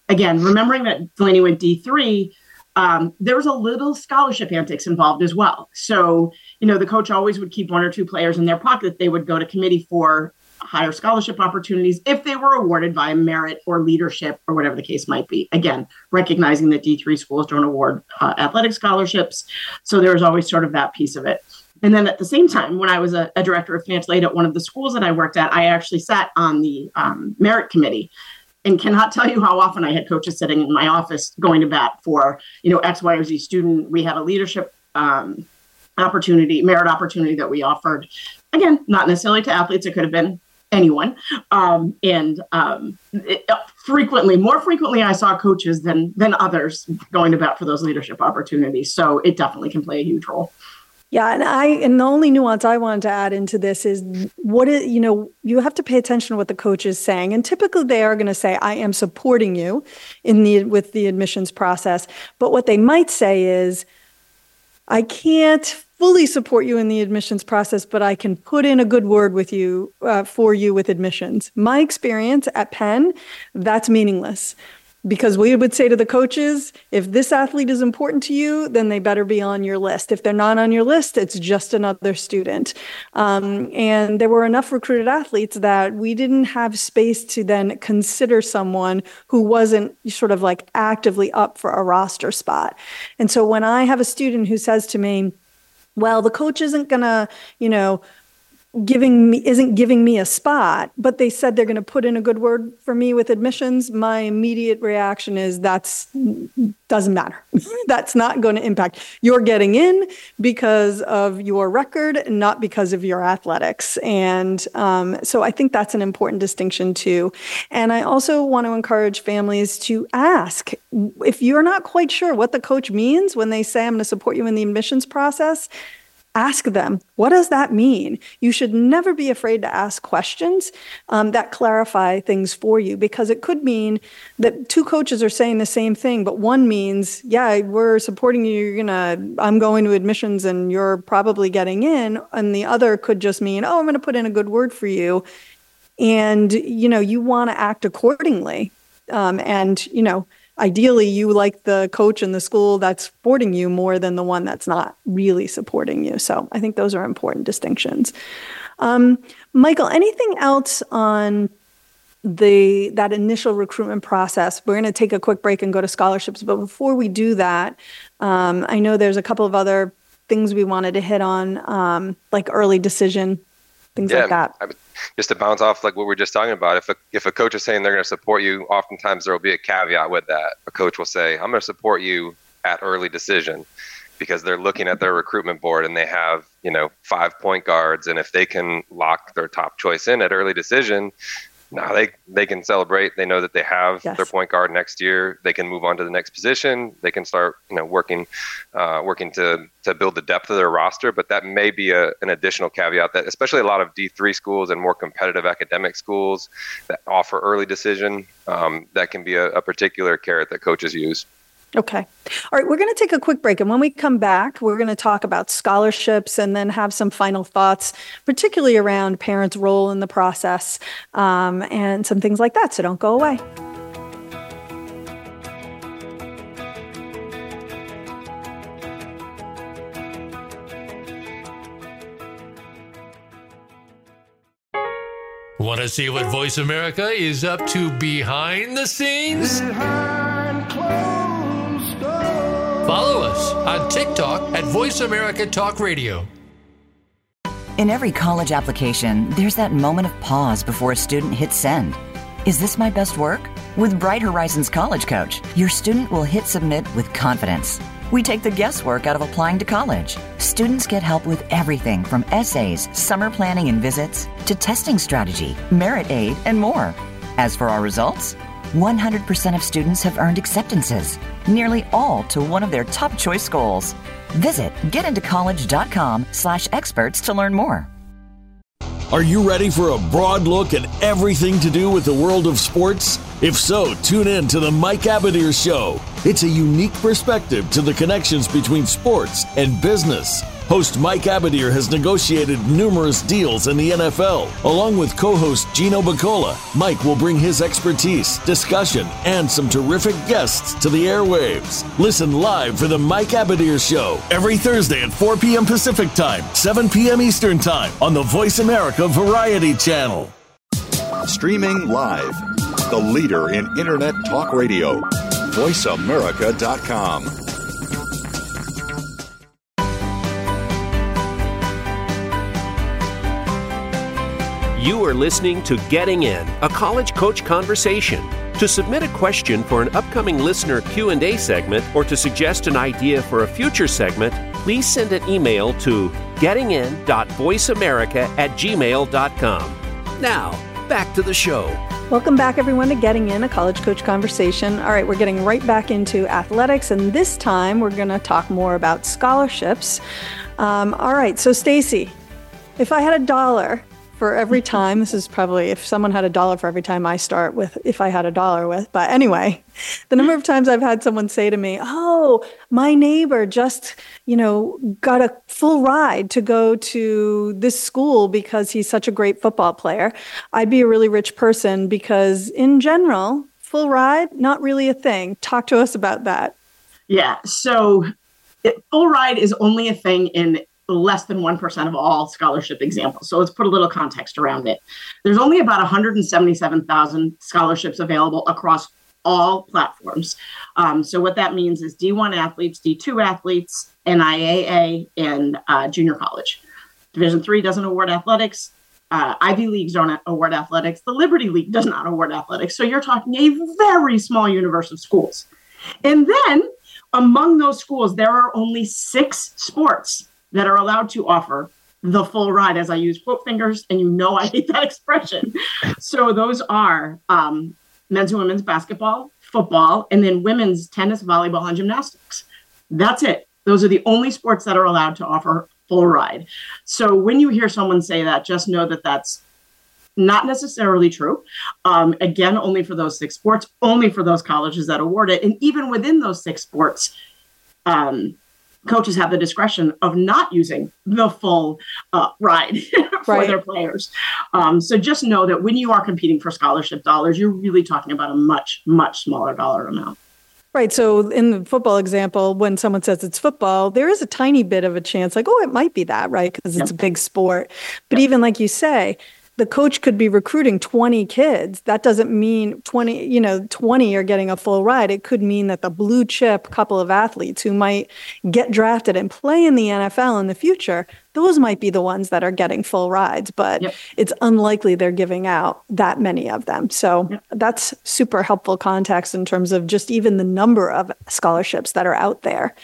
again, remembering that Delaney went D three. Um, there was a little scholarship antics involved as well. So, you know, the coach always would keep one or two players in their pocket. They would go to committee for higher scholarship opportunities if they were awarded via merit or leadership or whatever the case might be. Again, recognizing that D3 schools don't award uh, athletic scholarships. So there was always sort of that piece of it. And then at the same time, when I was a, a director of financial aid at one of the schools that I worked at, I actually sat on the um, merit committee and cannot (laughs) tell you how often I had coaches sitting in my office going to bat for, you know, X, Y, or Z student. We had a leadership um, opportunity, merit opportunity that we offered. Again, not necessarily to athletes. It could have been anyone. Um, and um, it, uh, frequently, more frequently, I saw coaches than than others going to bat for those leadership opportunities. So it definitely can play a huge role. Yeah, and I and the only nuance I wanted to add into this is what is you know you have to pay attention to what the coach is saying, and typically they are going to say I am supporting you in the with the admissions process, but what they might say is I can't fully support you in the admissions process, but I can put in a good word with you uh, for you with admissions. My experience at Penn, that's meaningless. Because we would say to the coaches if this athlete is important to you then they better be on your list. If they're not on your list it's just another student. Um, and there were enough recruited athletes that we didn't have space to then consider someone who wasn't sort of like actively up for a roster spot. And so when i have a student who says to me well, the coach isn't going to, you know, giving me isn't giving me a spot but they said they're going to put in a good word for me with admissions my immediate reaction is that's doesn't matter. (laughs) That's not going to impact. You're getting in because of your record not because of your athletics. And um, so i think that's an important distinction too. And i also want to encourage families to ask if you're not quite sure what the coach means when they say i'm going to support you in the admissions process ask them, what does that mean? You should never be afraid to ask questions um, that clarify things for you because it could mean that two coaches are saying the same thing, but one means, yeah, we're supporting you, you're gonna, I'm going to admissions and you're probably getting in. And the other could just mean, oh, I'm gonna put in a good word for you. And, you know, you wanna act accordingly. Um, and, you know, ideally you like the coach in the school that's supporting you more than the one that's not really supporting you. So I think those are important distinctions. Um, Michael, anything else on the that initial recruitment process? We're going to take a quick break and go to scholarships, but before we do that, um, I know there's a couple of other things we wanted to hit on, um, like early decision, things yeah, like that. I, just to bounce off like what we are just talking about, if a, if a coach is saying they're going to support you, oftentimes there will be a caveat with that. A coach will say, I'm going to support you at early decision because they're looking at their recruitment board and they have, you know, five point guards. And if they can lock their top choice in at early decision, now they they can celebrate. They know that they have yes. their point guard next year. They can move on to the next position. They can start you know working uh, working to to build the depth of their roster. But that may be a, an additional caveat that especially a lot of D three schools and more competitive academic schools that offer early decision um, that can be a, a particular carrot that coaches use. Okay. All right, we're going to take a quick break. And when we come back, we're going to talk about scholarships and then have some final thoughts, particularly around parents' role in the process um, and some things like that. So don't go away. Want to see what Voice America is up to behind the scenes? Behind Follow us on TikTok at Voice America Talk Radio. In every college application, there's that moment of pause before a student hits send. Is this my best work? With Bright Horizons College Coach, your student will hit submit with confidence. We take the guesswork out of applying to college. Students get help with everything from essays, summer planning and visits, to testing strategy, merit aid, and more. As for our results, 100% of students have earned acceptances, nearly all to one of their top choice schools. Visit getintocollege.com slash experts to learn more. Are you ready for a broad look at everything to do with the world of sports? If so, tune in to the Mike Abadir Show. It's a unique perspective to the connections between sports and business. Host Mike Abadir has negotiated numerous deals in the NFL. Along with co host Gino Bacola, Mike will bring his expertise, discussion, and some terrific guests to the airwaves. Listen live for The Mike Abadir Show every Thursday at 4 p.m. Pacific Time, 7 p.m. Eastern Time on the Voice America Variety Channel. Streaming live, the leader in Internet talk radio, voiceamerica.com. You are listening to Getting In, a college coach conversation. To submit a question for an upcoming listener Q&A segment or to suggest an idea for a future segment, please send an email to gettingin.voiceamerica at gmail.com. Now, back to the show. Welcome back, everyone, to Getting In, a college coach conversation. All right, we're getting right back into athletics, and this time we're going to talk more about scholarships. Um, all right, so Stacey, if I had a dollar for every (laughs) time. This is probably if someone had a dollar for every time I start with, if I had a dollar with. But anyway, the number of times I've had someone say to me, Oh, my neighbor just, you know, got a full ride to go to this school because he's such a great football player. I'd be a really rich person because, in general, full ride, not really a thing. Talk to us about that. Yeah. So, it, full ride is only a thing in less than 1% of all scholarship examples. So let's put a little context around it. There's only about 177,000 scholarships available across all platforms. Um, so what that means is D1 athletes, D2 athletes, NIAA, and uh, junior college. Division three doesn't award athletics. Uh, Ivy Leagues don't award athletics. The Liberty League does not award athletics. So you're talking a very small universe of schools. And then among those schools, there are only six sports that are allowed to offer the full ride as I use quote fingers, and you know I hate that expression. (laughs) So those are um, men's and women's basketball, football, and then women's tennis, volleyball, and gymnastics. That's it. Those are the only sports that are allowed to offer full ride. So when you hear someone say that, just know that that's not necessarily true. Um, again, only for those six sports, only for those colleges that award it. And even within those six sports, um, coaches have the discretion of not using the full uh, ride (laughs) for right. their players. Um, so just know that when you are competing for scholarship dollars, you're really talking about a much, much smaller dollar amount. Right. So in the football example, when someone says it's football, there is a tiny bit of a chance, like, oh, it might be that, right? Because it's yep. a big sport. But yep. even like you say, the coach could be recruiting 20 kids. That doesn't mean 20, you know, 20 are getting a full ride. It could mean that the blue chip couple of athletes who might get drafted and play in the NFL in the future, those might be the ones that are getting full rides, but yep. it's unlikely they're giving out that many of them. So yep. that's super helpful context in terms of just even the number of scholarships that are out there.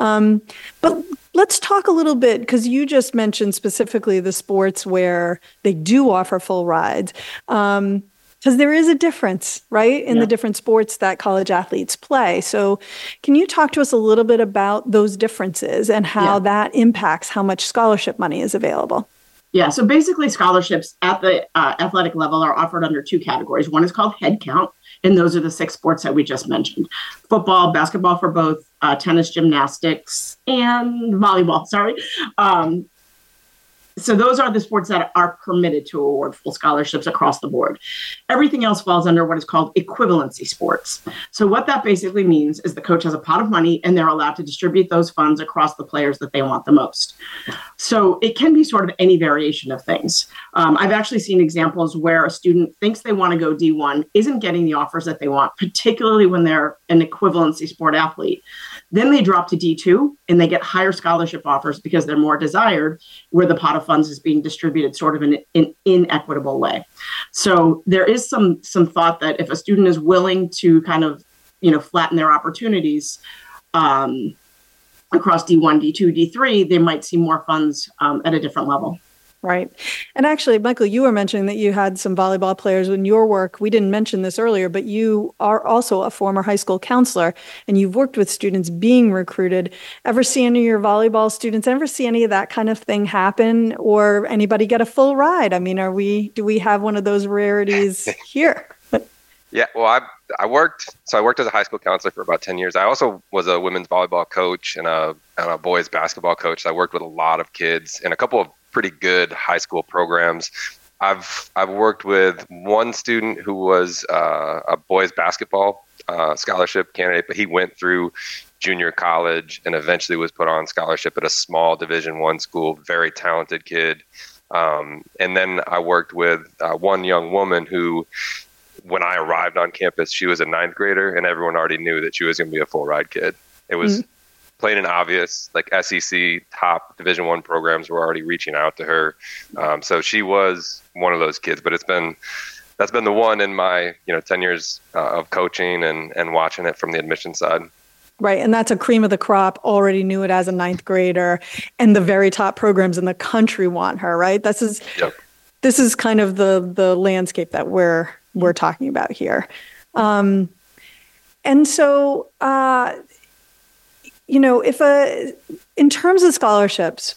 Um, but let's talk a little bit because you just mentioned specifically the sports where they do offer full rides. Um, because there is a difference, right, in yeah. the different sports that college athletes play. So, can you talk to us a little bit about those differences and how yeah. that impacts how much scholarship money is available? Yeah, so basically, scholarships at the uh, athletic level are offered under two categories. One is called head count, and those are the six sports that we just mentioned football, basketball for both, uh, tennis, gymnastics, and volleyball. Sorry. Um, so those are the sports that are permitted to award full scholarships across the board. Everything else falls under what is called equivalency sports. So what that basically means is the coach has a pot of money and they're allowed to distribute those funds across the players that they want the most. So it can be sort of any variation of things. Um, I've actually seen examples where a student thinks they want to go D1, isn't getting the offers that they want, particularly when they're an equivalency sport athlete. Then they drop to D2 and they get higher scholarship offers because they're more desired, where the pot of funds is being distributed sort of in an inequitable way. So there is some some thought that if a student is willing to kind of you know flatten their opportunities um, across D1, D2, D3, they might see more funds um, at a different level. Right. And actually, Michael, you were mentioning that you had some volleyball players in your work. We didn't mention this earlier, but you are also a former high school counselor and you've worked with students being recruited. Ever see any of your volleyball students ever see any of that kind of thing happen or anybody get a full ride? I mean, are we, do we have one of those rarities (laughs) here? yeah. Well, I, I worked, so I worked as a high school counselor for about 10 years. I also was a women's volleyball coach and a, and a boys basketball coach. So I worked with a lot of kids and a couple of pretty good high school programs. I've I've worked with one student who was uh, a boys basketball uh, scholarship candidate, but he went through junior college and eventually was put on scholarship at a small Division One school. Very talented kid. Um, and then I worked with uh, one young woman who, when I arrived on campus, she was a ninth grader, and everyone already knew that she was going to be a full ride kid. It was mm-hmm plain and obvious. Like SEC top Division One programs were already reaching out to her, um, so she was one of those kids. But it's been that's been the one in my you know ten years uh, of coaching and and watching it from the admission side. Right. And that's a cream of the crop, already knew it as a ninth grader. And the very top programs in the country want her, right? This is yep. this is kind of the the landscape that we're we're talking about here. Um, and so uh, you know, if a, in terms of scholarships,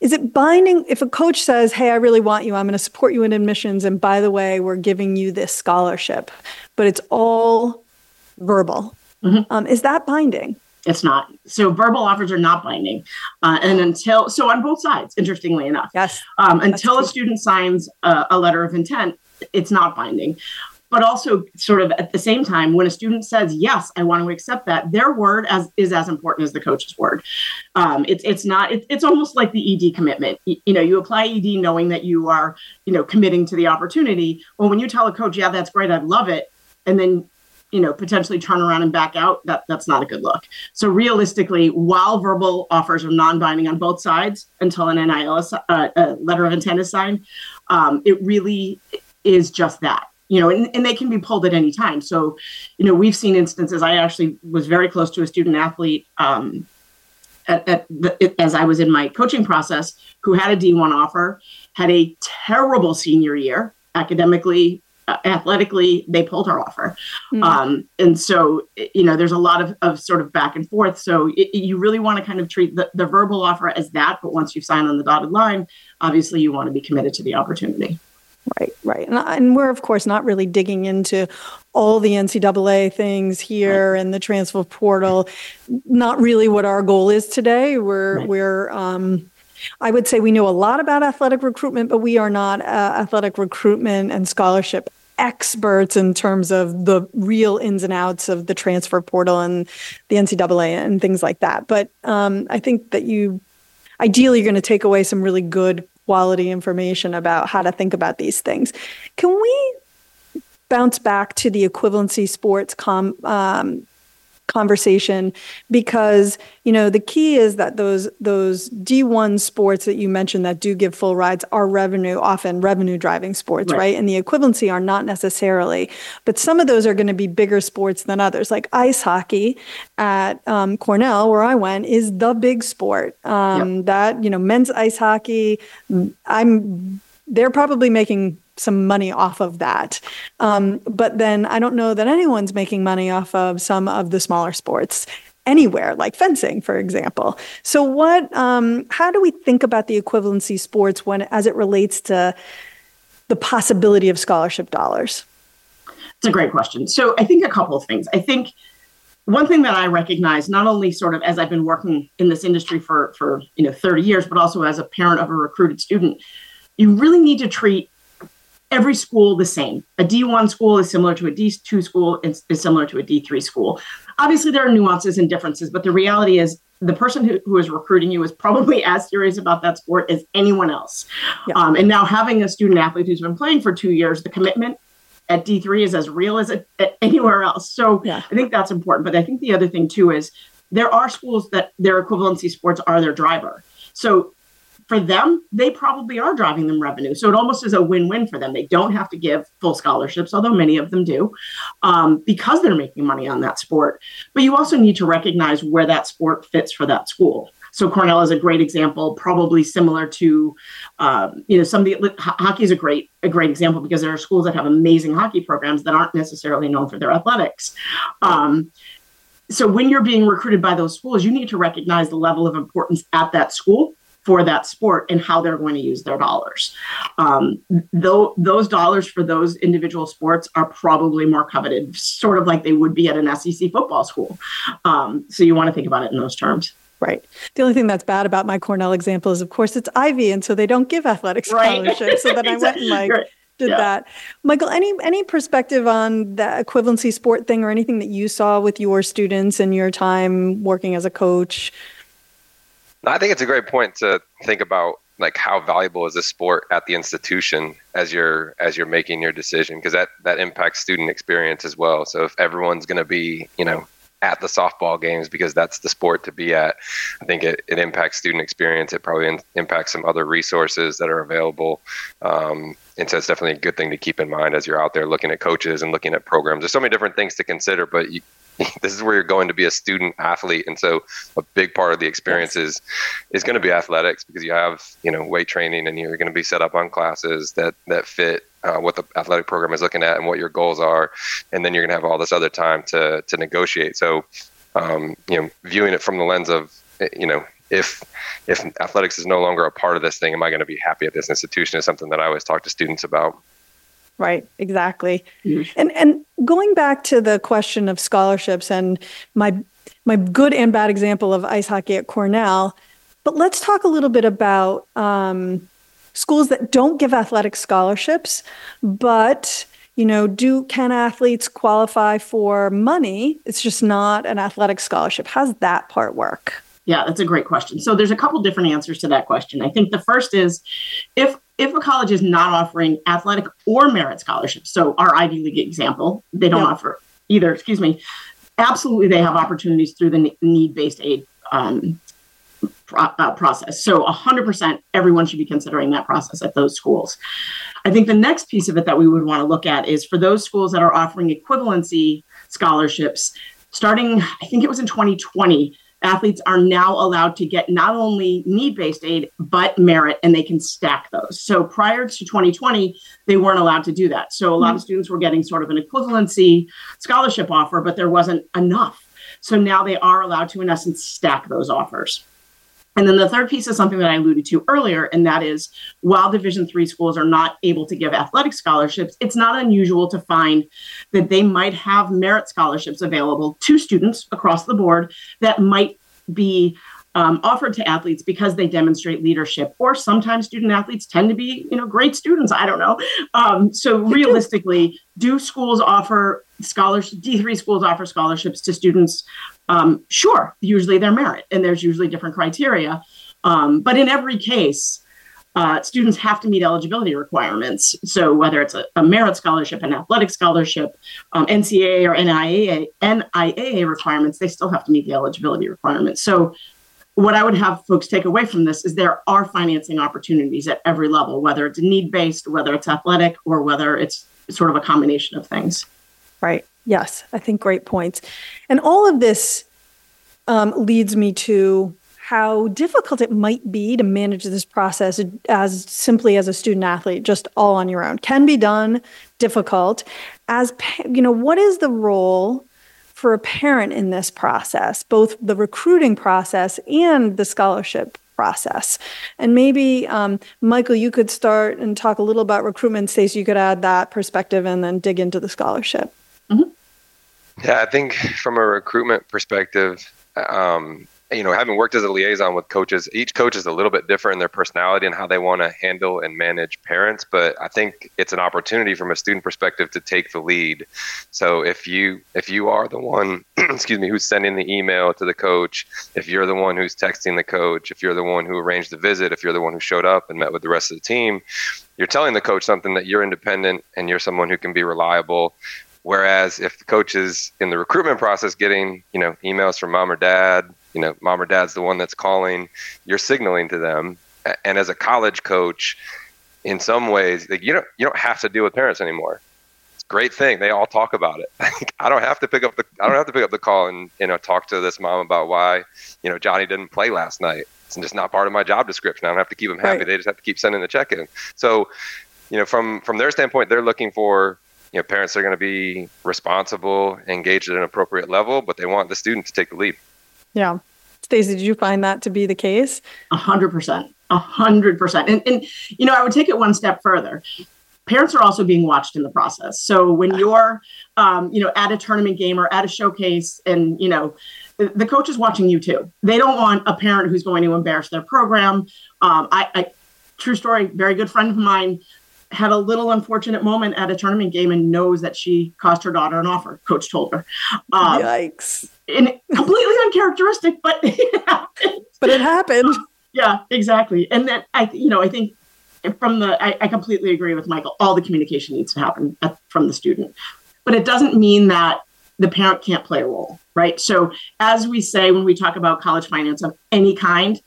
is it binding if a coach says, Hey, I really want you, I'm going to support you in admissions. And by the way, we're giving you this scholarship, but it's all verbal. Mm-hmm. Um, is that binding? It's not. So verbal offers are not binding. Uh, and until, so on both sides, interestingly enough. Yes. Um, until a student signs a, a letter of intent, it's not binding but also sort of at the same time when a student says yes i want to accept that their word as is as important as the coach's word. Um, it's it's not it, it's almost like the ed commitment. You, you, know you apply ed knowing that you are you know committing to the opportunity. Well when you tell a coach yeah that's great i love it and then you know potentially turn around and back out that that's not a good look. So realistically while verbal offers are non-binding on both sides until an nil uh, letter of intent is signed um, it really is just that you know and, and they can be pulled at any time. So you know we've seen instances i actually was very close to a student athlete um, at, at the, as i was in my coaching process who had a d1 offer had a terrible senior year academically uh, athletically they pulled her offer. Mm-hmm. um, and so you know there's a lot of, of sort of back and forth. So it, you really want to kind of treat the, the verbal offer as that but once you sign on the dotted line obviously you want to be committed to the opportunity Right, right. And, and, we're, of course, not really digging into all the NCAA things here right. and the transfer portal. Not really what our goal is today. We're, right. we're, um, I would say we know a lot about athletic recruitment, but we are not uh, athletic recruitment and scholarship experts in terms of the real ins and outs of the transfer portal and the NCAA and things like that. But um, I think that you ideally you're going to take away some really good quality information about how to think about these things. Can we bounce back to the equivalency sports com, um, conversation because you know the key is that those those D1 sports that you mentioned that do give full rides are revenue often revenue driving sports right, right? and the equivalency are not necessarily but some of those are going to be bigger sports than others like ice hockey at um, Cornell where I went is the big sport um, yep. that you know men's ice hockey I'm they're probably making some money off of that. Um, but then I don't know that anyone's making money off of some of the smaller sports anywhere, like fencing, for example. So, what? Um, how do we think about the equivalency sports when, as it relates to the possibility of scholarship dollars? It's a great question. So, I think a couple of things. I think one thing that I recognize, not only sort of as I've been working in this industry for for you know 30 years, but also as a parent of a recruited student, you really need to treat every school the same. A D1 school is similar to a D2 school, is, is similar to a D3 school. Obviously, there are nuances and differences, but the reality is the person who, who is recruiting you is probably (laughs) as serious about that sport as anyone else. Yeah. Um, and now having a student athlete who's been playing for two years, the commitment at D3 is as real as it, anywhere else. So yeah. I think that's important. But I think the other thing too is there are schools that their equivalency sports are their driver. So for them, they probably are driving them revenue. So it almost is a win win for them. They don't have to give full scholarships, although many of them do, um, because they're making money on that sport. But you also need to recognize where that sport fits for that school. So Cornell is a great example, probably similar to, um, you know, some of the hockey is a great a great example because there are schools that have amazing hockey programs that aren't necessarily known for their athletics. Um, so when you're being recruited by those schools, you need to recognize the level of importance at that school for that sport and how they're going to use their dollars. Um, though those dollars for those individual sports are probably more coveted, sort of like they would be at an SEC football school. Um, so you want to think about it in those terms. Right. The only thing that's bad about my Cornell example is, of course, it's Ivy, and so they don't give athletic scholarships. Right. So then I (laughs) went and like right. did yeah. that. Michael, any any perspective on the equivalency sport thing, or anything that you saw with your students in your time working as a coach? I think it's a great point to think about like how valuable is a sport at the institution as you're as you're making your decision because that that impacts student experience as well. So if everyone's going to be, you know, at the softball games because that's the sport to be at. I think it, it impacts student experience. It probably in, impacts some other resources that are available. Um, and so it's definitely a good thing to keep in mind as you're out there looking at coaches and looking at programs. There's so many different things to consider, but you, (laughs) this is where you're going to be a student athlete. And so a big part of the experience is is going to be athletics because you have you know weight training and you're going to be set up on classes that that fit uh, what the athletic program is looking at and what your goals are. And then you're going to have all this other time to to negotiate. So um, you know viewing it from the lens of eh, you know if if athletics is no longer a part of this thing am i going to be happy at this institution is something that i always talk to students about Right, exactly. Mm-hmm. And and going back to the question of scholarships and my my good and bad example of ice hockey at Cornell, but let's talk a little bit about um, schools that don't give athletic scholarships, but you know, do can athletes qualify for money? It's just not an athletic scholarship. How's that part work? Yeah, that's a great question. So there's a couple different answers to that question. I think the first is if if a college is not offering athletic or merit scholarships, so our Ivy League example, they don't offer either, excuse me, absolutely they have opportunities through the need-based aid um, pro- uh, process. So 100% everyone should be considering that process at those schools. I think the next piece of it that we would want to look at is for those schools that are offering equivalency scholarships, starting, I think it was in 2020, athletes are now allowed to get not only need based aid, but merit, and they can stack those. So prior to 2020, they weren't allowed to do that. So a lot mm-hmm. of students were getting sort of an equivalency scholarship offer, but there wasn't enough. So now they are allowed to, in essence, stack those offers. And then the third piece is something that I alluded to earlier, and that is while Division three schools are not able to give athletic scholarships, it's not unusual to find that they might have merit scholarships available to students across the board that might be um, offered to athletes because they demonstrate leadership. Or sometimes student athletes tend to be you know great students. I don't know. Um, so (laughs) realistically do schools offer scholarships d3 schools offer scholarships to students? Um, sure usually they're merit and there's usually different criteria. Um, but in every case uh, students have to meet eligibility requirements. So whether it's a, a merit scholarship, an athletic scholarship, um, NCAA or NIAA, NIAA requirements, they still have to meet the eligibility requirements. So what I would have folks take away from this is there are financing opportunities at every level, whether it's need based, whether it's athletic, or whether it's sort of a combination of things. Right. Yes, I think great points. And all of this um, leads me to how difficult it might be to manage this process as simply as a student athlete, just all on your own. Can be done, difficult. As you know, what is the role for a parent in this process, both the recruiting process and the scholarship process. And maybe, um, Michael, you could start and talk a little about recruitment. Stacey, you could add that perspective and then dig into the scholarship. Mm-hmm. Yeah, I think from a recruitment perspective, um, you know, having worked as a liaison with coaches, each coach is a little bit different in their personality and how they want to handle and manage parents. But I think it's an opportunity from a student perspective to take the lead. So if you if you are the one, (clears throat) excuse me, who's sending the email to the coach, if you're the one who's texting the coach, if you're the one who arranged the visit, if you're the one who showed up and met with the rest of the team, you're telling the coach something that you're independent and you're someone who can be reliable. Whereas if the coach is in the recruitment process getting, you know, emails from mom or dad, you know, mom or dad's the one that's calling, you're signaling to them. And as a college coach, in some ways, like you don't you don't have to deal with parents anymore. It's a great thing. They all talk about it. (laughs) I don't have to pick up the I don't have to pick up the call and you know talk to this mom about why you know Johnny didn't play last night. It's just not part of my job description. I don't have to keep them happy. Right. They just have to keep sending the check in. So, you know, from from their standpoint, they're looking for you know parents are going to be responsible, engaged at an appropriate level, but they want the student to take the lead. Yeah. Stacey, did you find that to be the case? A hundred percent. A hundred percent. And and you know, I would take it one step further. Parents are also being watched in the process. So when you're um, you know, at a tournament game or at a showcase and you know, the coach is watching you too. They don't want a parent who's going to embarrass their program. Um, I, I true story, very good friend of mine had a little unfortunate moment at a tournament game and knows that she cost her daughter an offer. Coach told her. Um, Yikes! And completely uncharacteristic, but (laughs) it happened. But it happened. Yeah, exactly. And then I, you know, I think from the, I, I completely agree with Michael. All the communication needs to happen at, from the student, but it doesn't mean that the parent can't play a role, right? So as we say when we talk about college finance of any kind,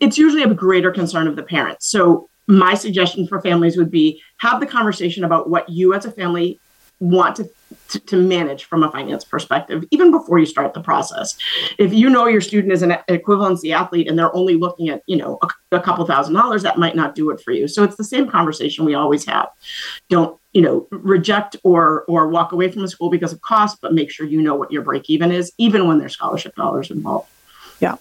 it's usually a greater concern of the parents. So my suggestion for families would be have the conversation about what you as a family want to, to, to, manage from a finance perspective, even before you start the process. If you know your student is an equivalency athlete and they're only looking at, you know, a, a couple thousand dollars, that might not do it for you. So it's the same conversation we always have. Don't, you know, reject or or walk away from a school because of cost, but make sure you know what your break even is, even when there's scholarship dollars involved. Yeah.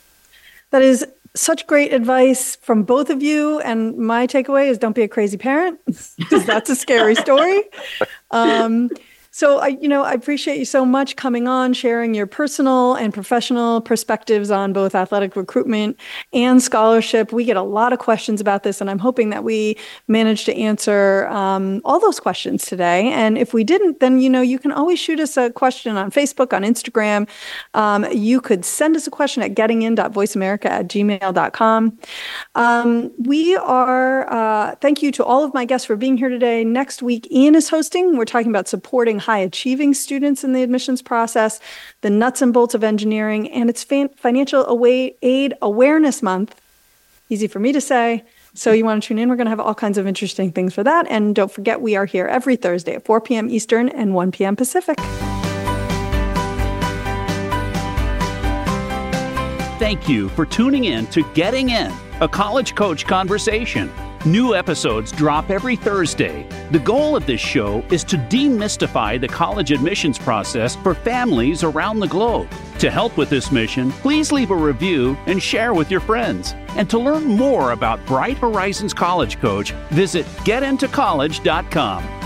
That is such great advice from both of you. And my takeaway is don't be a crazy parent because (laughs) that's a scary story. (laughs) Um, so I, you know, I appreciate you so much coming on, sharing your personal and professional perspectives on both athletic recruitment and scholarship. We get a lot of questions about this, and I'm hoping that we manage to answer um, all those questions today. And if we didn't, then you know, you can always shoot us a question on Facebook, on Instagram. Um, you could send us a question at gettingin.voiceamerica at gmail.com. Um, we are. Uh, thank you to all of my guests for being here today. Next week, Ian is hosting. We're talking about supporting high high achieving students in the admissions process, the nuts and bolts of engineering, and it's Financial Aid Awareness Month. Easy for me to say. So you want to tune in? We're going to have all kinds of interesting things for that. And don't forget, we are here every Thursday at 4 p.m. Eastern and 1 p.m. Pacific. Thank you for tuning in to Getting In, a college coach conversation. New episodes drop every Thursday. The goal of this show is to demystify the college admissions process for families around the globe. To help with this mission, please leave a review and share with your friends. And to learn more about Bright Horizons College Coach, visit getintocollege.com.